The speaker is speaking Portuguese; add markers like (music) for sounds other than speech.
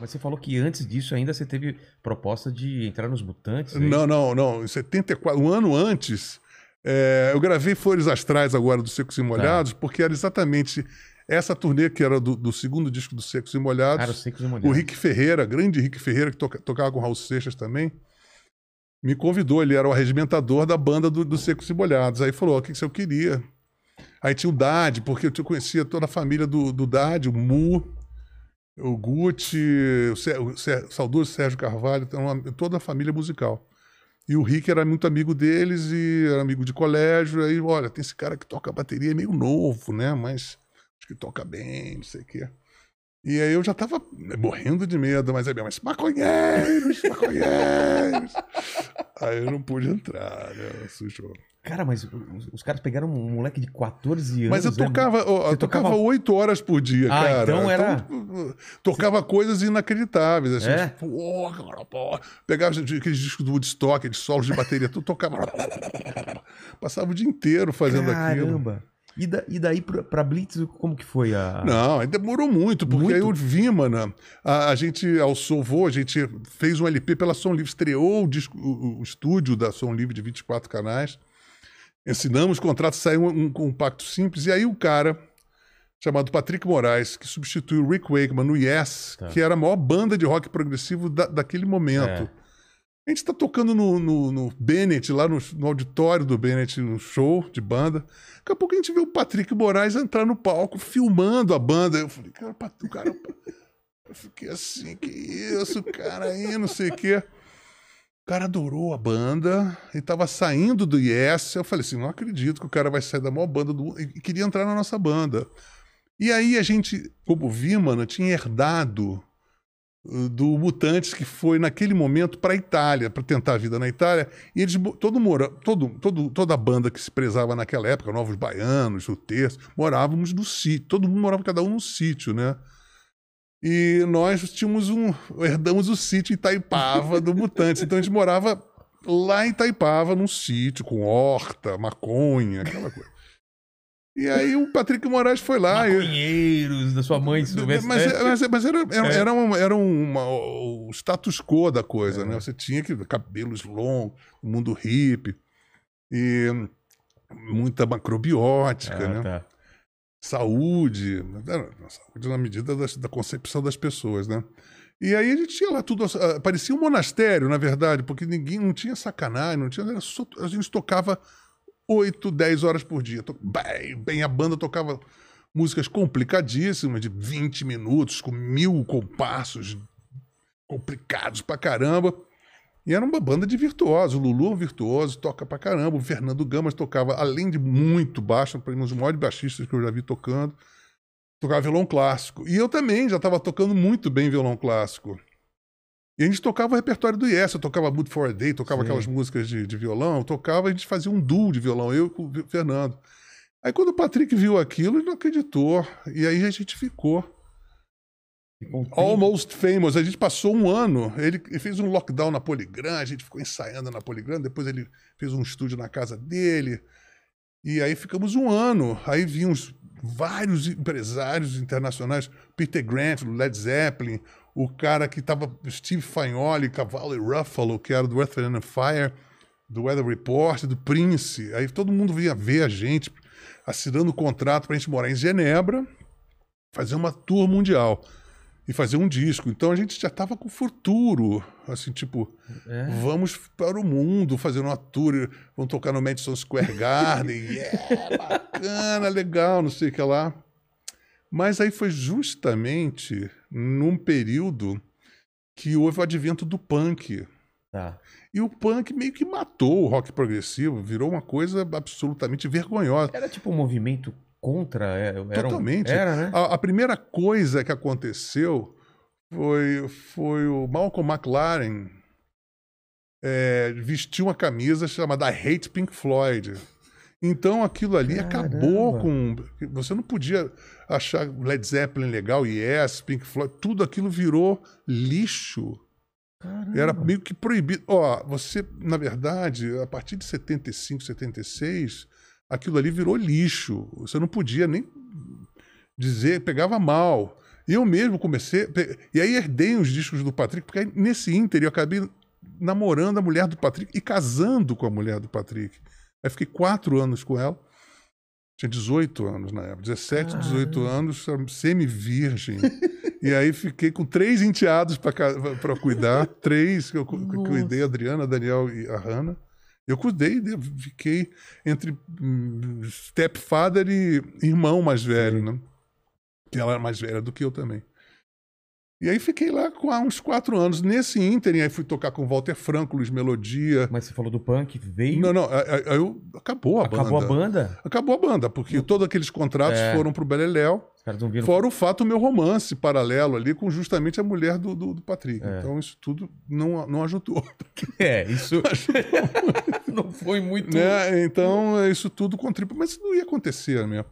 Mas você falou que antes disso ainda você teve proposta de entrar nos Mutantes. é Não, não, não. Em 74, um ano antes, é, eu gravei Flores Astrais agora do Secos e Molhados, porque era exatamente essa turnê que era do, do segundo disco do Secos e Molhados. Cara, os secos e O molhados. Rick Ferreira, grande Rick Ferreira, que toca- tocava com o Raul Seixas também, me convidou. Ele era o arregimentador da banda do, do Secos e Molhados. Aí falou: o que, que eu queria? Aí tinha o Dade, porque eu conhecia toda a família do, do Dade, o Mu, o Gucci, o, Sé- o o saudoso Sérgio Carvalho, toda a família musical. E o Rick era muito amigo deles e era amigo de colégio. Aí, olha, tem esse cara que toca bateria, é meio novo, né? Mas acho que toca bem, não sei o quê. E aí eu já tava morrendo de medo, mas aí minha mãe, maconheiros, maconheiros. (laughs) aí eu não pude entrar, né? Assustou. Cara, mas os, os caras pegaram um moleque de 14 anos. Mas eu né? tocava, ó, eu Você tocava tocava- oito horas por dia, Ah, cara. então era- Então, tocava coisas inacreditáveis. Assim, É? tipo, pô. Pegava aqueles discos do Woodstock, de solos de bateria, tudo tocava. Passava o dia inteiro fazendo aquilo. Caramba. E, da- e daí pra, pra Blitz, como que foi a... Não, aí demorou muito, porque Muito? aí o Vimana, a, a gente, Sovô, a gente fez um LP pela Som Livre, estreou o, disco, o, o estúdio da Som Livre de 24 canais, assinamos o contrato, saiu um, um compacto simples, e aí o cara, chamado Patrick Moraes, que substituiu o Rick Wakeman no Yes, Tá. que era a maior banda de rock progressivo da- daquele momento. É. A gente tá tocando no, no, no Bennett, lá no, no auditório do Bennett, no show de banda. Daqui a pouco a gente vê o Patrick Moraes entrar no palco, filmando a banda. Eu falei, cara, o cara. Eu fiquei assim, que isso, cara aí, não sei o quê. Cara adorou a banda e tava saindo do Yes. Eu falei assim: não acredito que o cara vai sair da maior banda do mundo. E queria entrar na nossa banda. E aí a gente, como Vimana, tinha herdado uh, do Mutantes, que foi naquele momento para a Itália, para tentar a vida na Itália. E eles, todo, mora, todo, todo, toda a banda que se prezava naquela época, Novos Baianos, o Terço, morávamos no sítio. Todo mundo morava cada um num sítio, né? E nós tínhamos um. herdamos o sítio Itaipava do Mutantes. Então a gente morava lá em Itaipava, num sítio, com horta, maconha, aquela coisa. E aí o Patrick Moraes foi lá. e- Maconheiros da sua mãe, se soubesse. mas, É. mas, mas era, era, É. era, uma, era uma- o status quo da coisa, né? Você tinha que cabelos longos, mundo hippie, e muita macrobiótica, Ah, né? tá. Saúde, era- saúde na medida das- da concepção das pessoas, né? E aí a gente tinha lá tudo, ah, parecia um monastério, na verdade, porque ninguém não tinha sacanagem, não tinha, só- a gente tocava 8, 10 horas por dia. Bem, bem, a banda tocava músicas complicadíssimas, de 20 minutos, com mil compassos complicados pra caramba. E era uma banda de virtuosos. O Lulu é um virtuoso, toca pra caramba. O Fernando Gamas tocava, além de muito baixo, para um dos maiores baixistas que eu já vi tocando, tocava violão clássico. E eu também já estava tocando muito bem violão clássico. E a gente tocava o repertório do Yes, eu tocava Mood for a Day, tocava Sim. aquelas músicas de, de violão, tocava, a gente fazia um duo de violão, eu com o Fernando. Aí quando o Patrick viu aquilo, ele não acreditou. E aí a gente ficou. Almost Famous. A gente passou um ano. Ele, fez um lockdown na Poligram, a gente ficou ensaiando na Poligram. Depois ele fez um estúdio na casa dele. E aí ficamos um ano. Aí vinham os- vários empresários internacionais. Peter Grant, Led Zeppelin. O cara que estava. Steve Fagnoli, Cavallo e Ruffalo, que era do Earth, and Fire, do Weather Report, do Prince. Aí todo mundo vinha ver a gente, assinando o contrato para a gente morar em Genebra, fazer uma tour mundial e fazer um disco. Então a gente já estava com futuro, assim, tipo, É. vamos para o mundo fazer uma tour, vamos tocar no Madison Square Garden, (laughs) yeah, bacana, legal, não sei o que lá. Mas aí foi justamente num período que houve o advento do punk. Tá. E o punk meio que matou o rock progressivo, virou uma coisa absolutamente vergonhosa. Era tipo um movimento contra. é, Era Totalmente. Era, né? A, a primeira coisa que aconteceu foi, foi o Malcolm McLaren é, vestiu uma camisa chamada Hate Pink Floyd. Então aquilo ali acabou com. Você não podia achar Led Zeppelin legal, Yes, Pink Floyd, tudo aquilo virou lixo. Caramba. Era meio que proibido. Ó, você, na verdade, a partir de 75, 76, aquilo ali virou lixo. Você não podia nem dizer, pegava mal. E eu mesmo comecei. E aí herdei os discos do Patrick, porque aí, nesse Inter eu acabei namorando a mulher do Patrick e casando com a mulher do Patrick. Aí fiquei quatro anos com ela. Tinha 18 anos na época, 17, Caramba. 18 anos, semi-virgem. e aí fiquei com três enteados para cuidar, três que eu, eu cuidei, a Adriana, a Daniel e a Hanna. Eu cuidei, fiquei entre hum, stepfather e irmão mais velho, Sim. né? Que ela era mais velha do que eu também. E aí fiquei lá há uns quatro anos. Nesse ínterim, aí fui tocar com Walter Franco, Luiz Melodia. Mas você falou do punk, veio? Não, não. Aí, eu, acabou a acabou banda. Acabou a banda? Acabou a banda, porque não. todos aqueles contratos é. foram pro Beleléu. Viram... Fora o fato, o meu romance paralelo ali com justamente a mulher do, do, do Patrick. É. Então isso tudo não, não ajudou. (laughs) É, isso (laughs) não foi muito... Né? Então isso tudo contribui. Mas isso não ia acontecer mesmo.